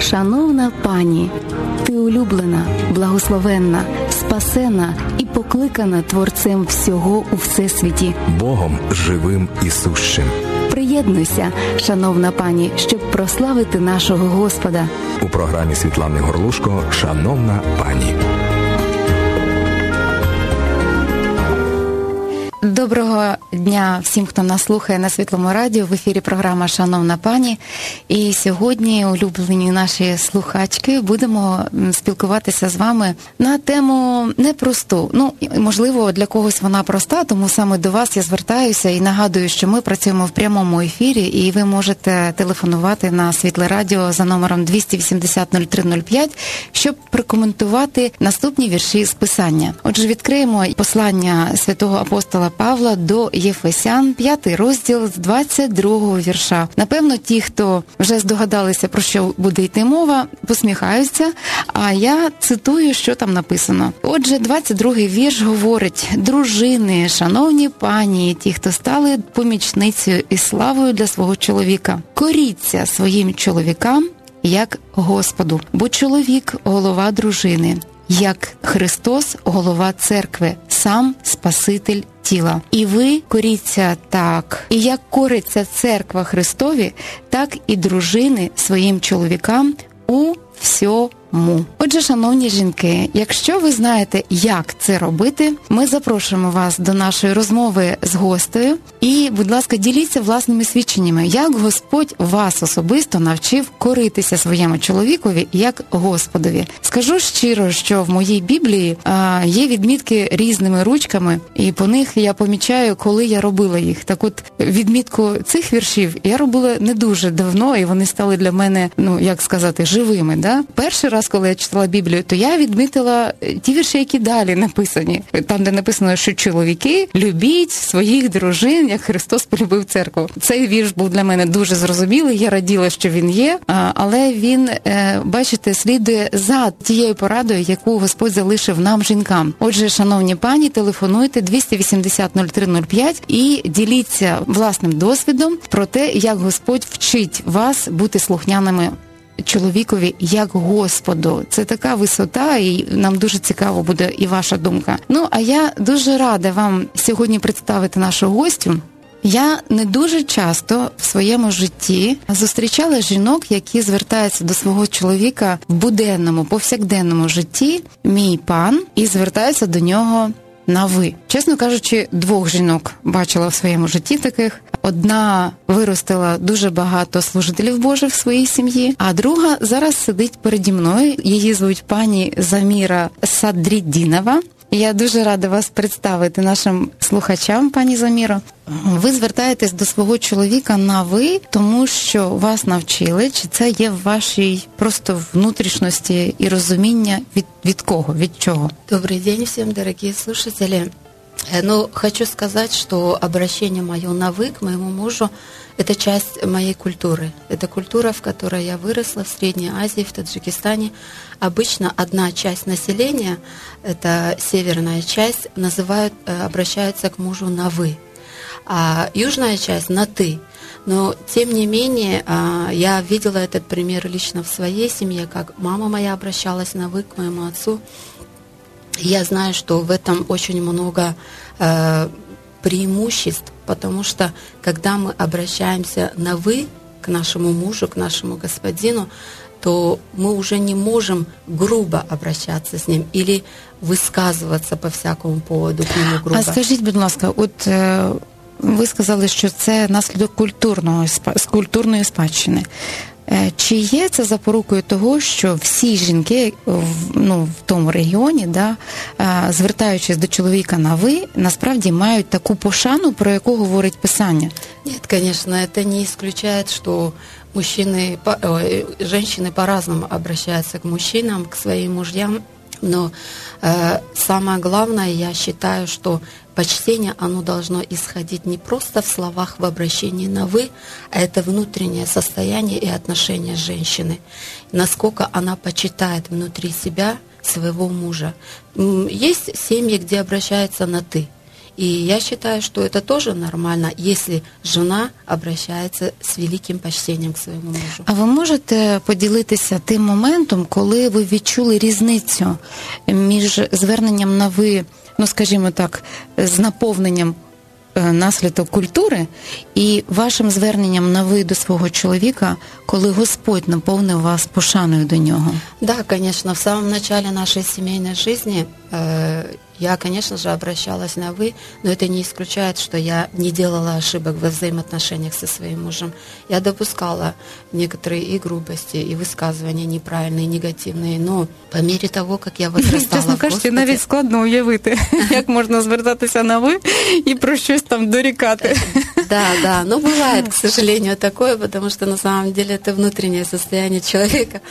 Шановна пані, ти улюблена, благословенна, спасена і покликана Творцем всього у всесвіті, Богом живим і сущим. Приєднуйся, шановна пані, щоб прославити нашого Господа. У програмі Світлани Горлушко Шановна пані. Доброго дня всім, хто нас слухає на світлому радіо. В ефірі програма Шановна пані. І сьогодні, улюблені наші слухачки, будемо спілкуватися з вами на тему непросту. Ну можливо, для когось вона проста, тому саме до вас я звертаюся і нагадую, що ми працюємо в прямому ефірі, і ви можете телефонувати на світле радіо за номером 280 0305, щоб прокоментувати наступні вірші з писання. Отже, відкриємо послання святого апостола Павла до Єфесян, п'ятий розділ з 22-го вірша. Напевно, ті, хто вже здогадалися про що буде йти мова, посміхаються. А я цитую, що там написано. Отже, 22-й вірш говорить: дружини, шановні пані, ті, хто стали помічницею і славою для свого чоловіка, коріться своїм чоловікам. Як Господу, бо чоловік голова дружини, як Христос, голова церкви, сам Спаситель тіла. І ви коріться так, і як кориться церква Христові, так і дружини своїм чоловікам у всьому. Отже, шановні жінки, якщо ви знаєте, як це робити, ми запрошуємо вас до нашої розмови з гостею. І, будь ласка, діліться власними свідченнями, як Господь вас особисто навчив коритися своєму чоловікові як Господові. Скажу щиро, що в моїй Біблії а, є відмітки різними ручками, і по них я помічаю, коли я робила їх. Так, от відмітку цих віршів я робила не дуже давно, і вони стали для мене, ну як сказати, живими. Да? Перший раз, коли я читала Біблію, то я відмітила ті вірші, які далі написані. Там, де написано, що чоловіки любіть своїх дружин, як Христос полюбив церкву. Цей вірш був для мене дуже зрозумілий. Я раділа, що він є, але він, е, бачите, слідує за тією порадою, яку Господь залишив нам, жінкам. Отже, шановні пані, телефонуйте 280 0305 і діліться власним досвідом про те, як Господь вчить вас бути слухняними чоловікові як Господу. Це така висота, і нам дуже цікаво буде і ваша думка. Ну а я дуже рада вам сьогодні представити нашу гостю. Я не дуже часто в своєму житті зустрічала жінок, які звертаються до свого чоловіка в буденному, повсякденному житті, мій пан, і звертаються до нього на ви. Чесно кажучи, двох жінок бачила в своєму житті таких. Одна виростила дуже багато служителів Божих в своїй сім'ї, а друга зараз сидить переді мною. Її звуть пані Заміра Садрідінова. Я дуже рада вас представити нашим слухачам, пані Заміро. Ви звертаєтесь до свого чоловіка на ви, тому що вас навчили, чи це є в вашій просто внутрішності і розуміння від, від кого, від чого? Добрый день всем, дорогие слушатели. Э, Ну, хочу сказать, что обращение мое на «вы» к моему мужу – это часть моей культуры. Это культура, в которой я выросла в Средней Азии, в Таджикистане. Обычно одна часть населения, это северная часть, называют, э, обращаются к мужу на «вы», а южная часть – на «ты». Но, тем не менее, а, я видела этот пример лично в своей семье, как мама моя обращалась на «вы» к моему отцу – я знаю, что в этом очень много э, преимуществ, потому что когда мы обращаемся на вы к нашему мужу, к нашему господину, то мы уже не можем грубо обращаться с ним или высказываться по всякому поводу к нему грубо. А скажіть, будь ласка, от е, ви сказали, що це наслідок культурного спа- з культурної спадщини. Е, Чи є це запорукою того, що всі жінки в, ну, в тому регіоні, да, е, звертаючись до чоловіка на ви, насправді мають таку пошану, про яку говорить писання? Нет, конечно, это не исключает, что мужчины, по- ой, женщины по-разному обращаются к мужчинам, к своим мужьям. Но э, самое главное, я считаю, что почтение, оно должно исходить не просто в словах в обращении на «вы», а это внутреннее состояние и отношение женщины. Насколько она почитает внутри себя своего мужа. Есть семьи, где обращаются на «ты», И я считаю, что это тоже нормально, если жена обращается с великим почтением к своему мужу. А ви можете поділитися тим моментом, коли ви відчули різницю між зверненням на ви, ну скажімо так, з наповненням е, наслідок культури і вашим зверненням на ви до свого чоловіка, коли Господь наповнив вас пошаною до нього? Да, конечно, в самом начале нашей семейной жизни я, конечно же, обращалась на «вы», но это не исключает, что я не делала ошибок во взаимоотношениях со своим мужем. Я допускала некоторые и грубости, и высказывания неправильные, негативные, но по мере того, как я возрастала Чесно в кажучи, Господе- навіть складно уявити, як можна звертатися на ви і про щось там дорікати. Да, да, но бывает, к сожалению, такое, потому что на самом деле это внутреннее состояние человека.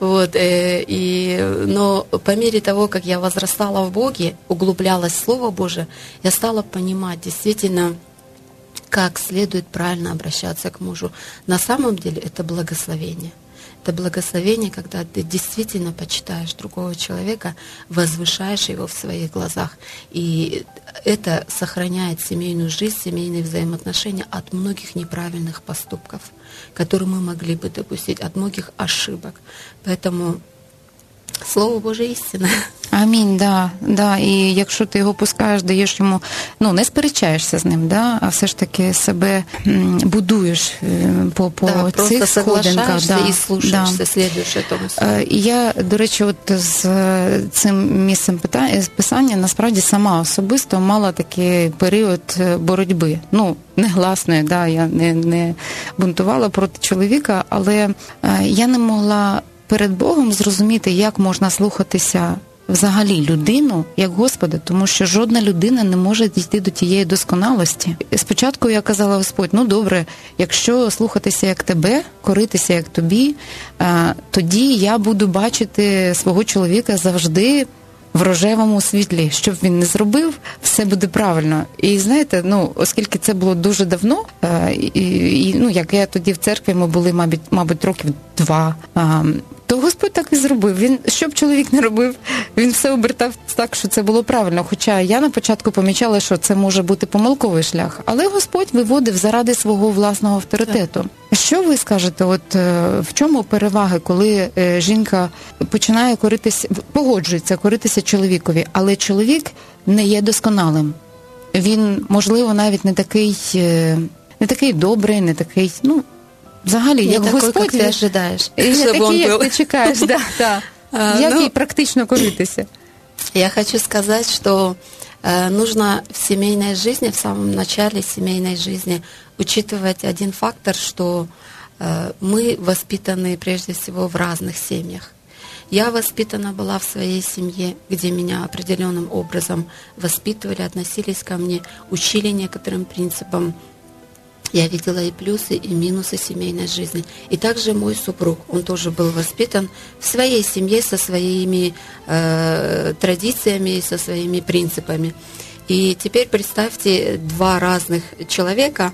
Вот, э, и, но по мере того, как я возрастала в Боге, углублялась в Слово Божие, я стала понимать действительно, как следует правильно обращаться к мужу. На самом деле это благословение. Это благословение, когда ты действительно почитаешь другого человека, возвышаешь его в своих глазах. И это сохраняет семейную жизнь, семейные взаимоотношения от многих неправильных поступков, которые мы могли бы допустить, от многих ошибок. Поэтому Слово Божие истина. Амінь, да, да. І якщо ти його пускаєш, даєш йому, ну не сперечаєшся з ним, да, а все ж таки себе будуєш е, по, по да, цих сходинках. Да, и слушаешься, да. следуешь этому слову. Е, і Я, до речі, от з е, цим місцем питання, писання насправді сама особисто мала такий період е, боротьби. Ну, негласної, да, я не, не бунтувала проти чоловіка, але е, я не могла перед Богом зрозуміти, як можна слухатися. Взагалі людину як Господа, тому що жодна людина не може дійти до тієї досконалості. Спочатку я казала Господь, ну добре, якщо слухатися як тебе, коритися як тобі, тоді я буду бачити свого чоловіка завжди в рожевому світлі. Щоб він не зробив, все буде правильно. І знаєте, ну оскільки це було дуже давно, і, і ну як я тоді в церкві, ми були, мабуть, мабуть, років два. То Господь так і зробив. Він що б чоловік не робив, він все обертав так, що це було правильно. Хоча я на початку помічала, що це може бути помилковий шлях, але Господь виводив заради свого власного авторитету. Що ви скажете? От е, в чому переваги, коли е, жінка починає коритися, погоджується коритися чоловікові, але чоловік не є досконалим. Він, можливо, навіть не такий, е, не такий добрий, не такий, ну. Взагалі, Не як такой, Господь как ты він- ожидаешь, і не чтобы такий, он як был. ти чекаєш, да, да. А, як ну- їй практично коритися? Я хочу сказать, что э, нужно в семейной жизни, в самом начале семейной жизни учитывать один фактор, что э, мы воспитаны прежде всего в разных семьях. Я воспитана была в своей семье, где меня определенным образом воспитывали, относились ко мне, учили некоторым принципам. я видела и плюсы, и минусы семейной жизни. И также мой супруг, он тоже был воспитан в своей семье со своими э, традициями и со своими принципами. И теперь представьте, два разных человека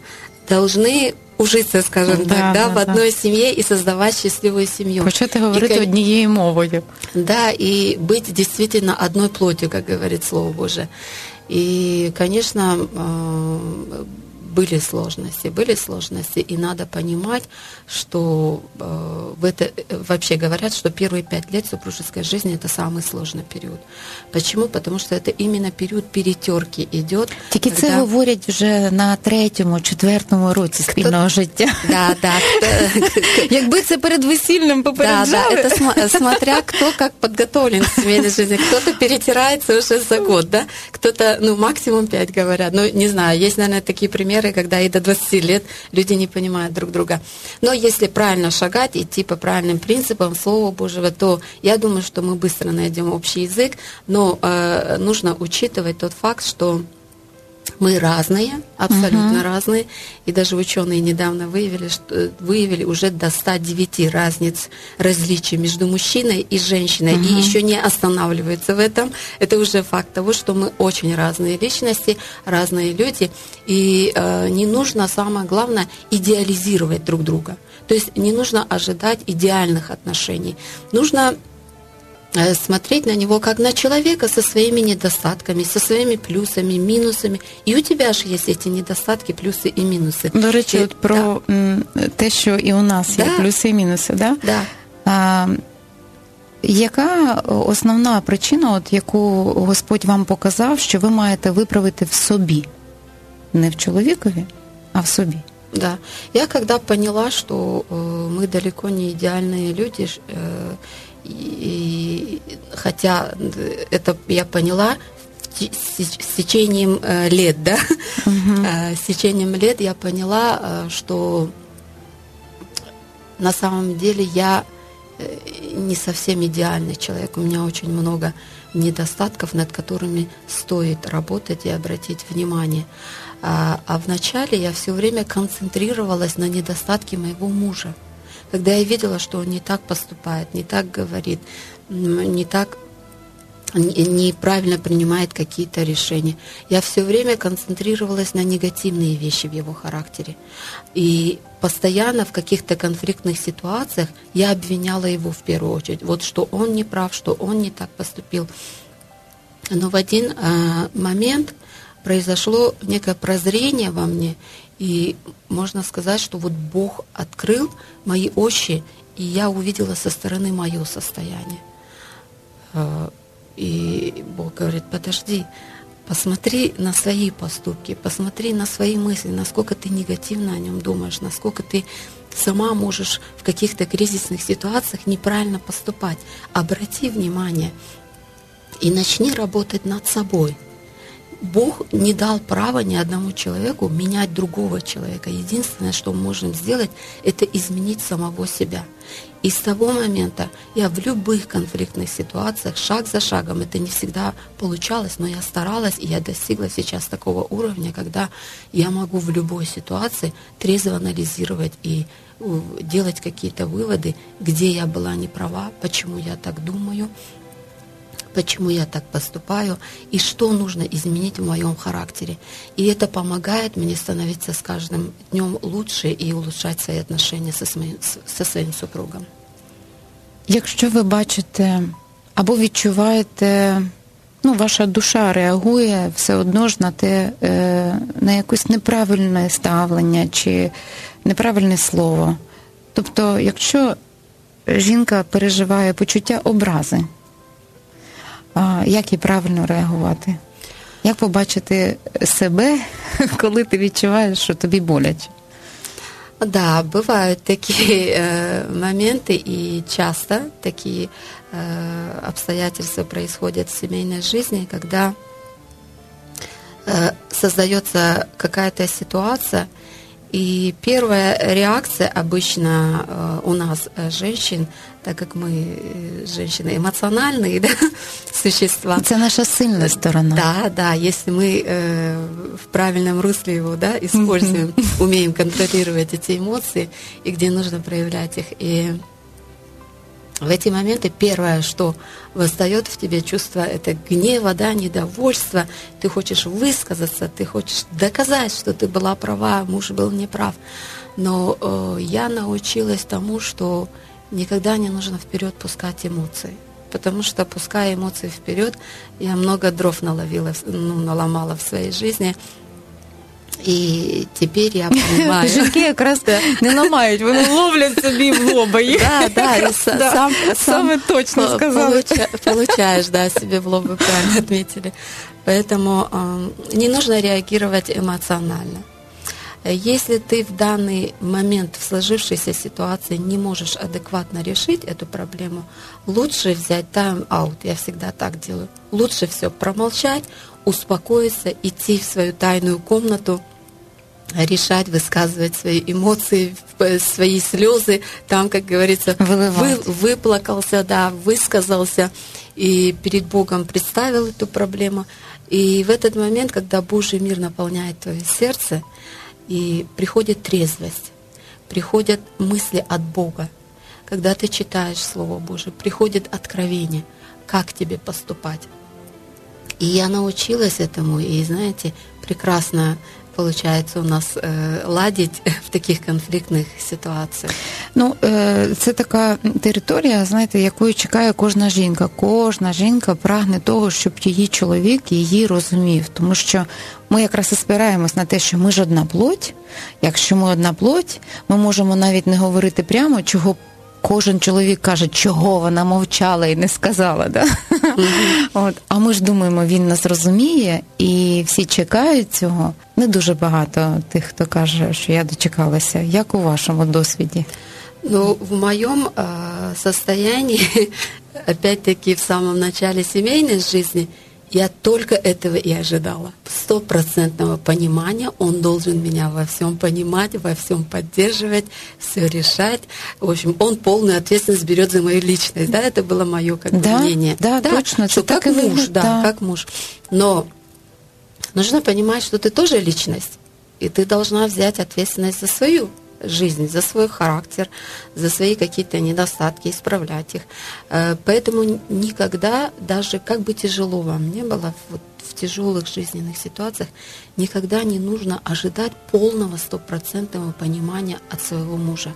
должны ужиться, скажем Да, так, да, да, в да. одной семье и создавать счастливую семью. Почати И, говорити кон- однією мовою. да, и быть действительно одной плотью, как говорит Слово Божие. И, конечно, э, были сложности, были сложности, и надо понимать, что э, в это э, вообще говорят, что первые пять лет супружеской жизни это самый сложный период. Почему? Потому что это именно период перетерки идет. Тільки це когда- говорять вже на третьому, четвертому році спільного життя. Да, да, кто- Якби це перед весільним Да, попереджали. да, это смо- смотря кто как подготовлен к семейной жизни. Кто-то перетирается уже за год, да, кто-то, ну, максимум пять говорят. Ну, не знаю, есть, наверное, такие примеры, когда и до 20 лет люди не понимают друг друга. Но если правильно шагать, идти по правильным принципам Слова Божьего, то я думаю, что мы быстро найдем общий язык, но э, нужно учитывать тот факт, что мы разные, абсолютно разные, и даже ученые недавно выявили, что, выявили уже до 109 разниц, различий между мужчиной и женщиной, и еще не останавливаются в этом. Это уже факт того, что мы очень разные личности, разные люди, и э, не нужно, самое главное, идеализировать друг друга. То есть не нужно ожидать идеальных отношений. Нужно э, смотреть на него как на человека со своими недостатками, со своими плюсами, минусами. І у тебе ж є ці недостатки, плюси і мінуси. До речі, І- от про м, те, що і у нас є Да. плюси і мінуси, да? Да. А, яка основна причина, от яку Господь вам показав, що ви маєте виправити в собі? Не в чоловікові, а в собі. Да. Я когда поняла, что э, мы далеко не идеальные люди, ш- э, и, хотя э, это я поняла с течением э, лет, да, Э, с течением лет я поняла, что на самом деле я не совсем идеальный человек. У меня очень много недостатков, над которыми стоит работать и обратить внимание. А, а вначале я все время концентрировалась на недостатке моего мужа. Когда я видела, что он не так поступает, не так говорит, не так не- неправильно принимает какие-то решения. Я все время концентрировалась на негативные вещи в его характере. И постоянно в каких-то конфликтных ситуациях я обвиняла его в первую очередь. Вот что он не прав, что он не так поступил. Но в один а, момент произошло некое прозрение во мне, и можно сказать, что вот Бог открыл мои очи, и я увидела со стороны мое состояние. А, И Бог говорит, подожди, посмотри на свои поступки, посмотри на свои мысли, насколько ты негативно о нем думаешь, насколько ты сама можешь в каких-то кризисных ситуациях неправильно поступать. Обрати внимание и начни работать над собой. Бог не дал права ни одному человеку менять другого человека. Единственное, что мы можем сделать, это изменить самого себя. И с того момента я в любых конфликтных ситуациях, шаг за шагом, это не всегда получалось, но я старалась, и я достигла сейчас такого уровня, когда я могу в любой ситуации трезво анализировать и э, делать какие-то выводы, где я была не права, почему я так думаю, почему я так поступаю и что нужно изменить в моем характере. И это помогает мне становиться с каждым днем лучше и улучшать свои отношения со своим, со своим супругом. Якщо ви бачите або відчуваєте, ну, ваша душа реагує все одно ж на те, е, на якесь неправильне ставлення чи неправильне слово. Тобто, якщо жінка переживає почуття образи, як їй правильно реагувати? Як побачити себе, коли ти відчуваєш, що тобі боляче? Да, бывают такие э, моменты, и часто такие э, обстоятельства происходят в семейной жизни, когда э, создается какая-то ситуация, и первая реакция обычно э, у нас, э, женщин, так как мы э, женщины эмоциональные да, существа, Це наша сильна сторона. да, да, если мы э, в правильном русле его да, используем, умеем контролировать эти эмоции, и где нужно проявлять их. И в эти моменты первое, что восстает в тебе чувство, это гнева, да, недовольства. Ты хочешь высказаться, ты хочешь доказать, что ты была права, муж был неправ. Но э, я научилась тому, что никогда не нужно вперед пускать эмоции. Потому что, пуская эмоции вперед, я много дров наловила, ну, наломала в своей жизни. И теперь я понимаю. Жінки якраз не ламають, вони ловлять собі в лоба їх. Да, да, и с- Да, сам, саме точно по- сказали. получа- получаешь, да, себе в лоб, вы правильно отметили. Поэтому э, не нужно реагировать эмоционально. Э, Если ты в данный момент в сложившейся ситуации не можешь адекватно решить эту проблему, лучше взять тайм-аут. Я всегда так делаю. Лучше все промолчать, успокоиться, идти в свою тайную комнату, решать, высказывать свои эмоции, в- свои слезы, там, как говорится, вы- выплакался, да, высказался и перед Богом представил эту проблему. И в этот момент, когда Божий мир наполняет твое сердце, и приходит трезвость, приходят мысли от Бога, когда ты читаешь Слово Божие, приходит откровение, как тебе поступать. И я научилась этому, и знаете, прекрасно получается у нас э, ладить в таких конфліктних ситуаціях? Ну, е, це така територія, знаєте, якої чекає кожна жінка. Кожна жінка прагне того, щоб її чоловік її розумів, тому що ми якраз і спираємось на те, що ми ж одна плоть. Якщо ми одна плоть, ми можемо навіть не говорити прямо, чого кожен чоловік каже, чого вона мовчала і не сказала. Да? Mm-hmm. От. А ми ж думаємо, він нас розуміє, і всі чекають цього. Не дуже багато тих, хто каже, що я дочекалася. Як у вашому досвіді? Ну, в моем э, состоянии, опять-таки в самом начале семейной жизни, я только этого и ожидала. Стопроцентного понимания. Он должен меня во всем понимать, во всем поддерживать, все решать. В общем, он полную ответственность берет за мою личность. Да, это было мое как да, мнение. Да, да, точно. Что как муж, да, да, как муж. Но нужно понимать, что ты тоже личность. И ты должна взять ответственность за свою жизнь, за свой характер, за свои какие-то недостатки, исправлять их. Э, поэтому никогда, даже как бы тяжело вам не было вот, в тяжелых жизненных ситуациях, никогда не нужно ожидать полного стопроцентного понимания от своего мужа.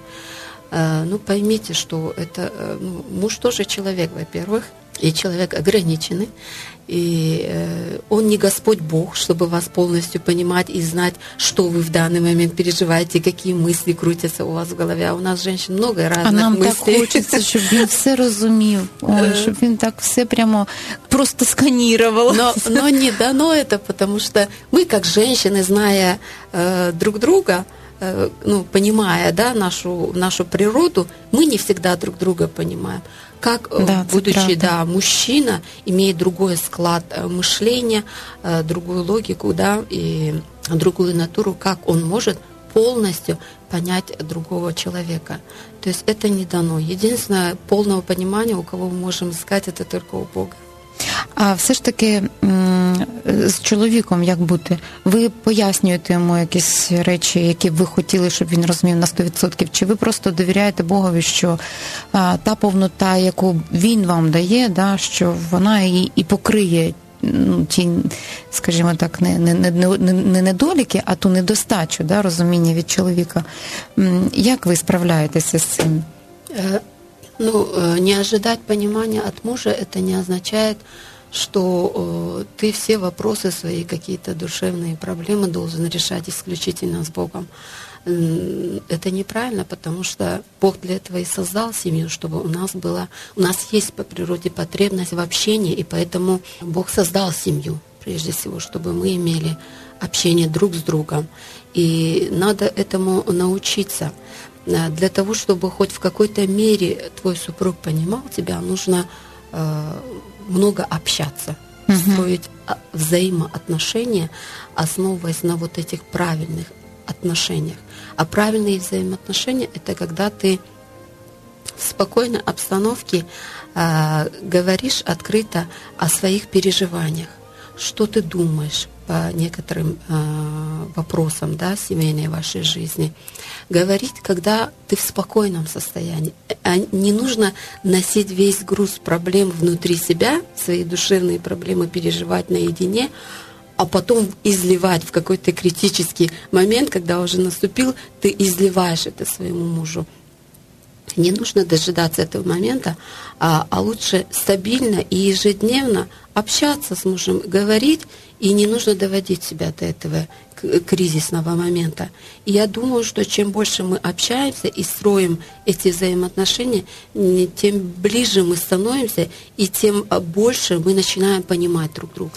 Э, ну, поймите, что это э, ну, муж тоже человек, во-первых, и человек ограниченный, и э, он не Господь Бог, чтобы вас полностью понимать и знать, что вы в данный момент переживаете, какие мысли крутятся у вас в голове. А у нас женщин много разных а нам мыслей. так хочеться, щоб він все розумів, Ой, щоб він так все прямо просто сканировал. Но, но не дано это, потому что мы, как женщины, зная э, друг друга, э, ну, понимая да, нашу, нашу природу, мы не всегда друг друга понимаем как э, да, будучи да, мужчина, имеет другой склад э, мышления, э, другую логику, да, и другую натуру, как он может полностью понять другого человека. То есть это не дано. Единственное, полного понимания, у кого мы можем искать, это только у Бога. А все ж таки з чоловіком як бути? Ви пояснюєте йому якісь речі, які б ви хотіли, щоб він розумів на 100%? Чи ви просто довіряєте Богові, що та повнота, яку він вам дає, да, що вона і, і покриє ну, ті, скажімо так, не не, не, не недоліки, а ту недостачу да, розуміння від чоловіка. Як ви справляєтеся з цим? Ну, не ожидать понимания от мужа, это не означает, что э, ты все вопросы свои, какие-то душевные проблемы должен решать исключительно с Богом. Это неправильно, потому что Бог для этого и создал семью, чтобы у нас была, у нас есть по природе потребность в общении, и поэтому Бог создал семью, прежде всего, чтобы мы имели общение друг с другом. И надо этому научиться. Э, для того, чтобы хоть в какой-то мере твой супруг понимал тебя, нужно э, много общаться, угу. строить а, взаимоотношения, основываясь на вот этих правильных отношениях. А правильные взаимоотношения – это когда ты в спокойной обстановке э, говоришь открыто о своих переживаниях, что ты думаешь, по некоторым э, вопросам да, семейной вашей жизни. Говорить, когда ты в спокойном состоянии. А не нужно носить весь груз проблем внутри себя, свои душевные проблемы переживать наедине, а потом изливать в какой-то критический момент, когда уже наступил, ты изливаешь это своему мужу. Не нужно дожидаться этого момента, а, а лучше стабильно и ежедневно общаться с мужем, говорить и не нужно доводить себя до этого кризисного момента. И я думаю, что чем больше мы общаемся и строим эти взаимоотношения, тем ближе мы становимся, и тем больше ми починаємо понимать друг друга.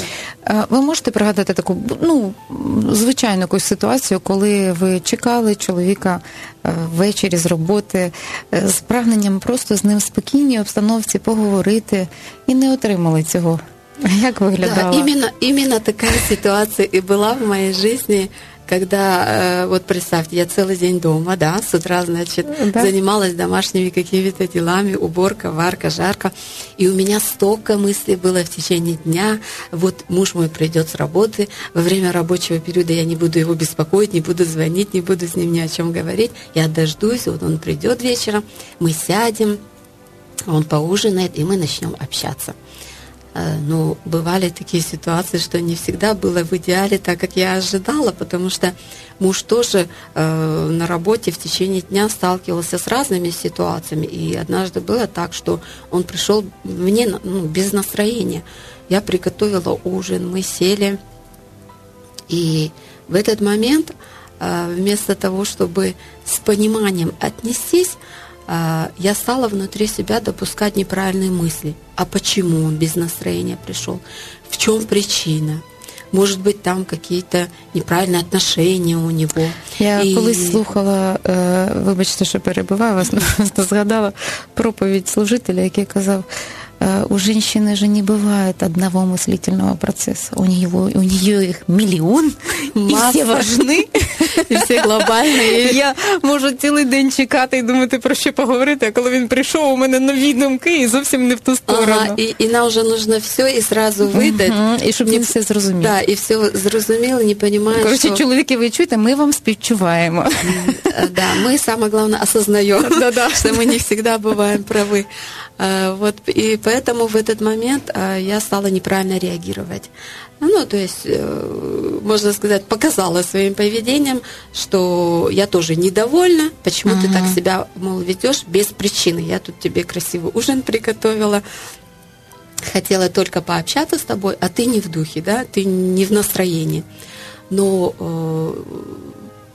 Ви можете пригадати таку ну звичайну якусь ситуацію, коли ви чекали чоловіка ввечері з роботи з прагненням просто з ним в спокійній обстановці поговорити і не отримали цього. Як выглядала? Да, именно, именно такая ситуация и была в моей жизни, когда, э, вот представьте, я целый день дома, да, с утра, значит, да. занималась домашними какими-то делами, уборка, варка, жарка, и у меня столько мыслей было в течение дня, вот муж мой придет с работы, во время рабочего периода я не буду его беспокоить, не буду звонить, не буду с ним ни о чем говорить, я дождусь, вот он придет вечером, мы сядем, он поужинает, и мы начнем общаться. Э, ну, бывали такие ситуации, что не всегда было в идеале так, как я ожидала, потому что муж тоже э, на работе в течение дня сталкивался с разными ситуациями. И однажды было так, что он пришел мне ну, без настроения. Я приготовила ужин, мы сели. И в этот момент, э, вместо того, чтобы с пониманием отнестись, я стала внутри себя допускать неправильные мысли. А почему он без настроения пришел? В чем причина? Может быть, там какие-то неправильні отношения у нього. Я І... колись слухала, вибачте, що перебиваю вас, згадала проповідь служителя, який казав. Э, у женщины же не бывает одного мыслительного процесса. У нее, у нее их миллион, Масса. і всі важні, і всі глобальні. Я можу цілий день чекати і думати про що поговорити, а коли він прийшов, у мене нові думки і зовсім не в ту сторону. Ага, і, і нам вже нужно все і зразу видати. Угу, і щоб він все зрозумів. Да, і все зрозуміло, не розуміє, Короче, що... чоловіки, ви чуєте, ми вам співчуваємо. Да, мы, самое главное, осознаем, что мы не всегда бываем правы. Вот, и поэтому в этот момент я стала неправильно реагировать. Ну, то есть, э, можно сказать, показала своим поведением, что я тоже недовольна, почему uh-huh. ты так себя, мол, ведешь без причины. Я тут тебе красивый ужин приготовила, хотела только пообщаться с тобой, а ты не в духе, да, ты не в настроении. Но э,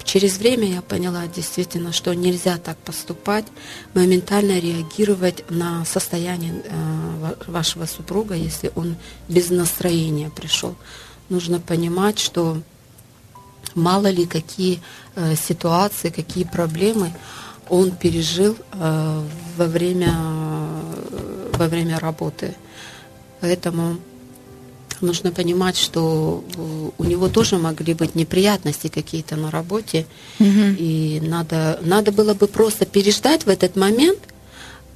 Через время я поняла действительно, что нельзя так поступать, моментально реагировать на состояние э, вашего супруга, если он без настроения пришел. Нужно понимать, что мало ли какие э, ситуации, какие проблемы он пережил э, во время, во время работы. Поэтому нужно понимать, что у него тоже могли быть неприятности какие-то на работе, угу. и надо, надо было бы просто переждать в этот момент –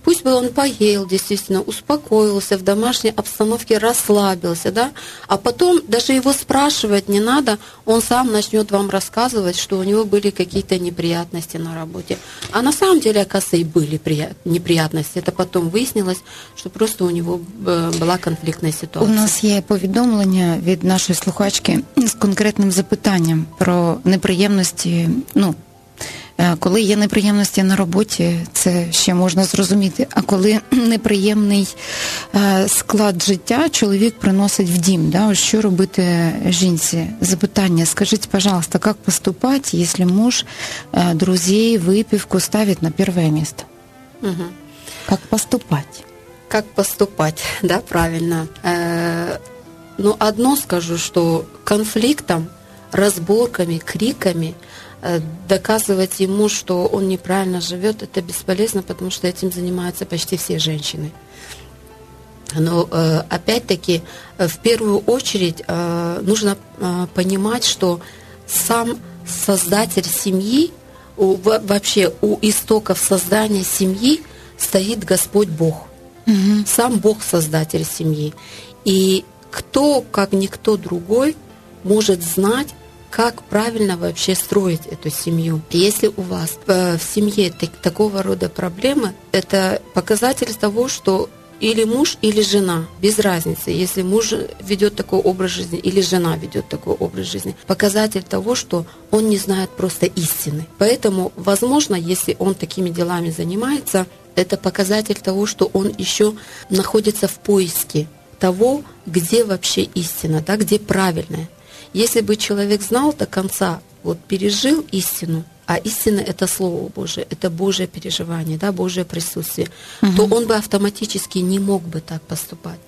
Пусть бы он поел, действительно, успокоился в домашней обстановке, расслабился, да, а потом даже его спрашивать не надо, он сам начнет вам рассказывать, что у него были какие-то неприятности на работе. А на самом деле, оказывается, и были неприятности. Это потом выяснилось, что просто у него э, была конфліктна ситуація. У нас є повідомлення від нашої слухачки з конкретним запитанням про неприємності, ну, Е, коли є неприємності на роботі, це ще можна зрозуміти. А коли неприємний е, склад життя чоловік приносить в дім, да, ось що робити жінці? Запитання, скажіть, пожалуйста, як поступати, якщо муж е, друзей, выпивку ставить на первое место? Угу. Как поступать? Как поступать, да, правильно. Э, ну, одно скажу, что конфликтом, разборками, криками – Э, доказывать ему, что он неправильно живет, это бесполезно, потому что этим занимаются почти все женщины. Но э, опять-таки, э, в первую очередь нужно понимать, что сам создатель семьи, вообще у истоков создания семьи стоит Господь Бог. Угу. Сам Бог создатель семьи. И кто, как никто другой, может знать, как правильно вообще строить эту семью. Если у вас э, в семье такого рода проблемы, это показатель того, что или муж, или жена, без разницы, если муж ведет такой образ жизни или жена ведет такой образ жизни, показатель того, что он не знает просто истины. Поэтому, возможно, если он такими делами занимается, это показатель того, что он еще находится в поиске того, где вообще истина, да, где правильное. Если бы человек знал до конца, вот пережил истину, а истина это Слово Божие, это Божье переживание, да, Божье присутствие, угу. то он бы автоматически не мог бы так поступать.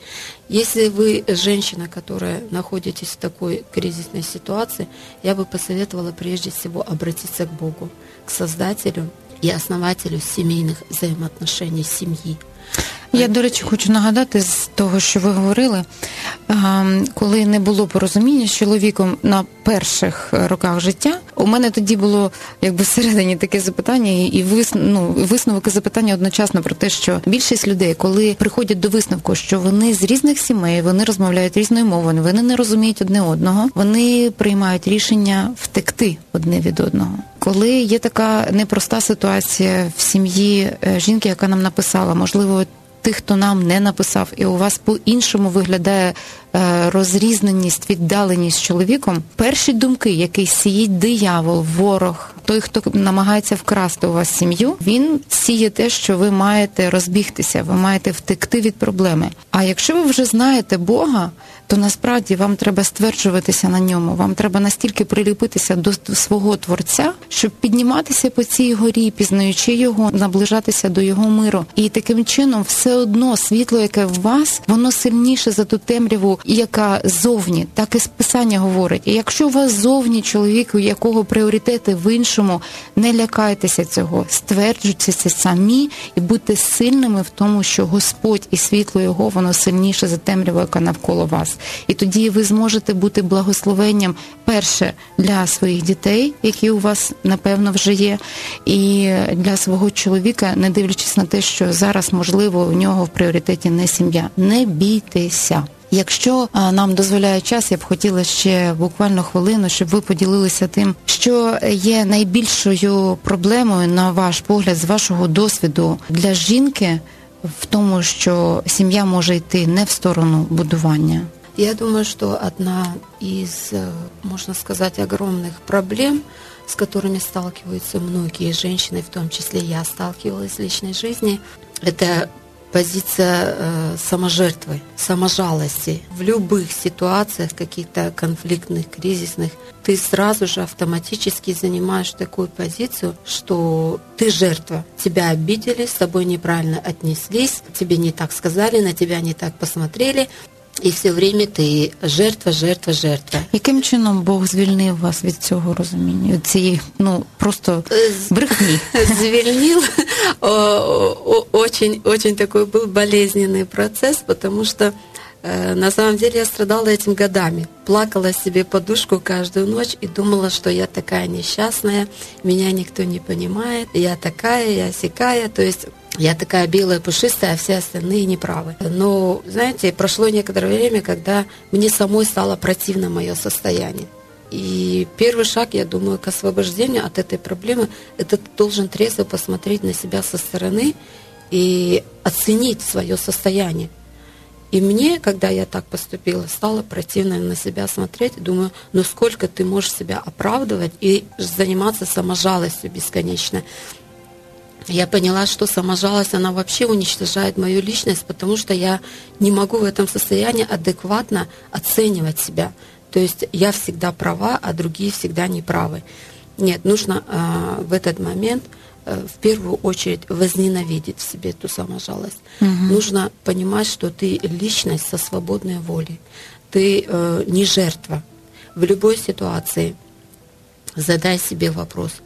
Если вы женщина, которая находитесь в такой кризисной ситуации, я бы посоветовала прежде всего обратиться к Богу, к Создателю и основателю семейных взаимоотношений семьи. Я, до речі, хочу нагадати з того, що ви говорили, коли не було порозуміння з чоловіком на перших роках життя, у мене тоді було якби всередині таке запитання, і вис, ну, висновок і запитання одночасно про те, що більшість людей, коли приходять до висновку, що вони з різних сімей, вони розмовляють різною мовою, вони не розуміють одне одного, вони приймають рішення втекти одне від одного. Коли є така непроста ситуація в сім'ї е, жінки, яка нам написала, можливо тих, хто нам не написав, і у вас по-іншому виглядає е, розрізненість, віддаленість з чоловіком. Перші думки, які сіїть диявол, ворог, той, хто намагається вкрасти у вас сім'ю, він сіє те, що ви маєте розбігтися, ви маєте втекти від проблеми. А якщо ви вже знаєте Бога, то насправді вам треба стверджуватися на ньому. Вам треба настільки приліпитися до свого творця, щоб підніматися по цій горі, пізнаючи його, наближатися до його миру. І таким чином, все одно світло, яке в вас, воно сильніше за ту темряву, яка зовні, так і списання говорить. І якщо у вас зовні чоловік, у якого пріоритети в іншому, не лякайтеся цього, стверджуйтеся самі і будьте сильними в тому, що Господь і світло його воно сильніше за темряву, яка навколо вас. І тоді ви зможете бути благословенням перше для своїх дітей, які у вас напевно вже є, і для свого чоловіка, не дивлячись на те, що зараз можливо у нього в пріоритеті не сім'я. Не бійтеся. Якщо нам дозволяє час, я б хотіла ще буквально хвилину, щоб ви поділилися тим, що є найбільшою проблемою на ваш погляд з вашого досвіду для жінки в тому, що сім'я може йти не в сторону будування. Я думаю, что одна из, э, можно сказать, огромных проблем, с которыми сталкиваются многие женщины, в том числе я сталкивалась в личной жизни, это позиция э, саможертвы, саможалости. В любых ситуациях, каких-то конфликтных, кризисных, ты сразу же автоматически занимаешь такую позицию, что ты жертва. Тебя обидели, с тобой неправильно отнеслись, тебе не так сказали, на тебя не так посмотрели, і все время ти жертва, жертва, жертва. Яким чином Бог звільнив вас від цього розуміння? Від цієї ну просто брехні? Звільнив очень, очень такой был болезненный процесс, потому что э, на самом деле я страдала этим годами. Плакала себе подушку каждую ночь и думала, что я такая несчастная, меня никто не понимает, я такая, я сякая. То есть я такая белая, пушистая, а все остальные неправы. Но, знаете, прошло некоторое время, когда мне самой стало противно мое состояние. И первый шаг, я думаю, к освобождению от этой проблемы, это ты должен трезво посмотреть на себя со стороны и оценить свое состояние. И мне, когда я так поступила, стало противно на себя смотреть. Думаю, ну сколько ты можешь себя оправдывать и заниматься саможалостью бесконечно я поняла, что сама жалость, она вообще уничтожает мою личность, потому что я не могу в этом состоянии адекватно оценивать себя. То есть я всегда права, а другие всегда неправы. Нет, нужно э, в этот момент э, в первую очередь возненавидеть в себе эту саможалость. Угу. Нужно понимать, что ты личность со свободной волей. Ты э, не жертва. В любой ситуации задай себе вопрос –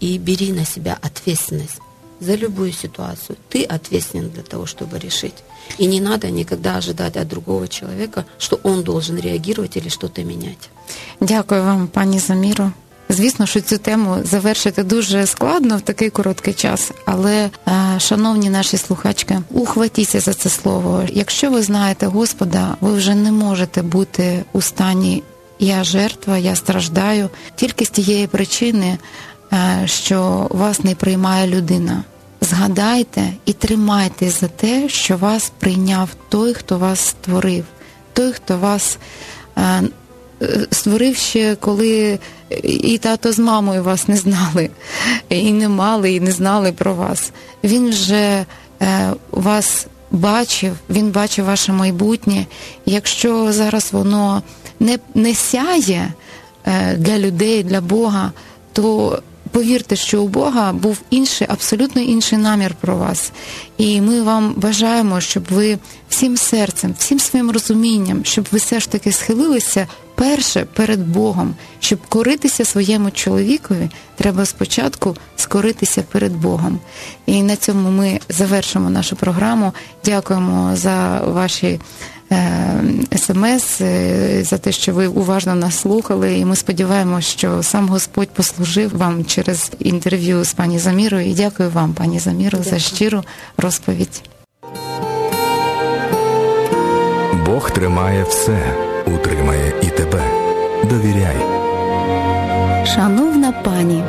и бери на себя ответственность за любую ситуацию. Ты ответственен для того, чтобы решить. И не надо никогда ожидать от другого человека, что он должен реагировать или что-то менять. Дякую вам, пані Заміро. Звісно, що цю тему завершити дуже складно в такий короткий час, але, е, шановні наші слухачки, ухватіться за це слово. Якщо ви знаєте Господа, ви вже не можете бути у стані я жертва, я страждаю тільки з тієї причини, е, що вас не приймає людина. Згадайте і тримайтесь за те, що вас прийняв той, хто вас створив, той, хто вас е, створив ще, коли і тато з мамою вас не знали, і не мали, і не знали про вас. Він вже е, вас бачив, він бачив ваше майбутнє. Якщо зараз воно не, не сяє е, для людей, для Бога, то повірте, що у Бога був інший, абсолютно інший намір про вас. І ми вам бажаємо, щоб ви всім серцем, всім своїм розумінням, щоб ви все ж таки схилилися перше перед Богом, щоб коритися своєму чоловікові, треба спочатку скоритися перед Богом. І на цьому ми завершимо нашу програму. Дякуємо за ваші. Е, смс е, за те, що ви уважно нас слухали, і ми сподіваємося, що сам Господь послужив вам через інтерв'ю з пані Замірою. І дякую вам, пані Заміро, за щиру розповідь. Бог тримає все, утримає і тебе. Довіряй. Шановна пані.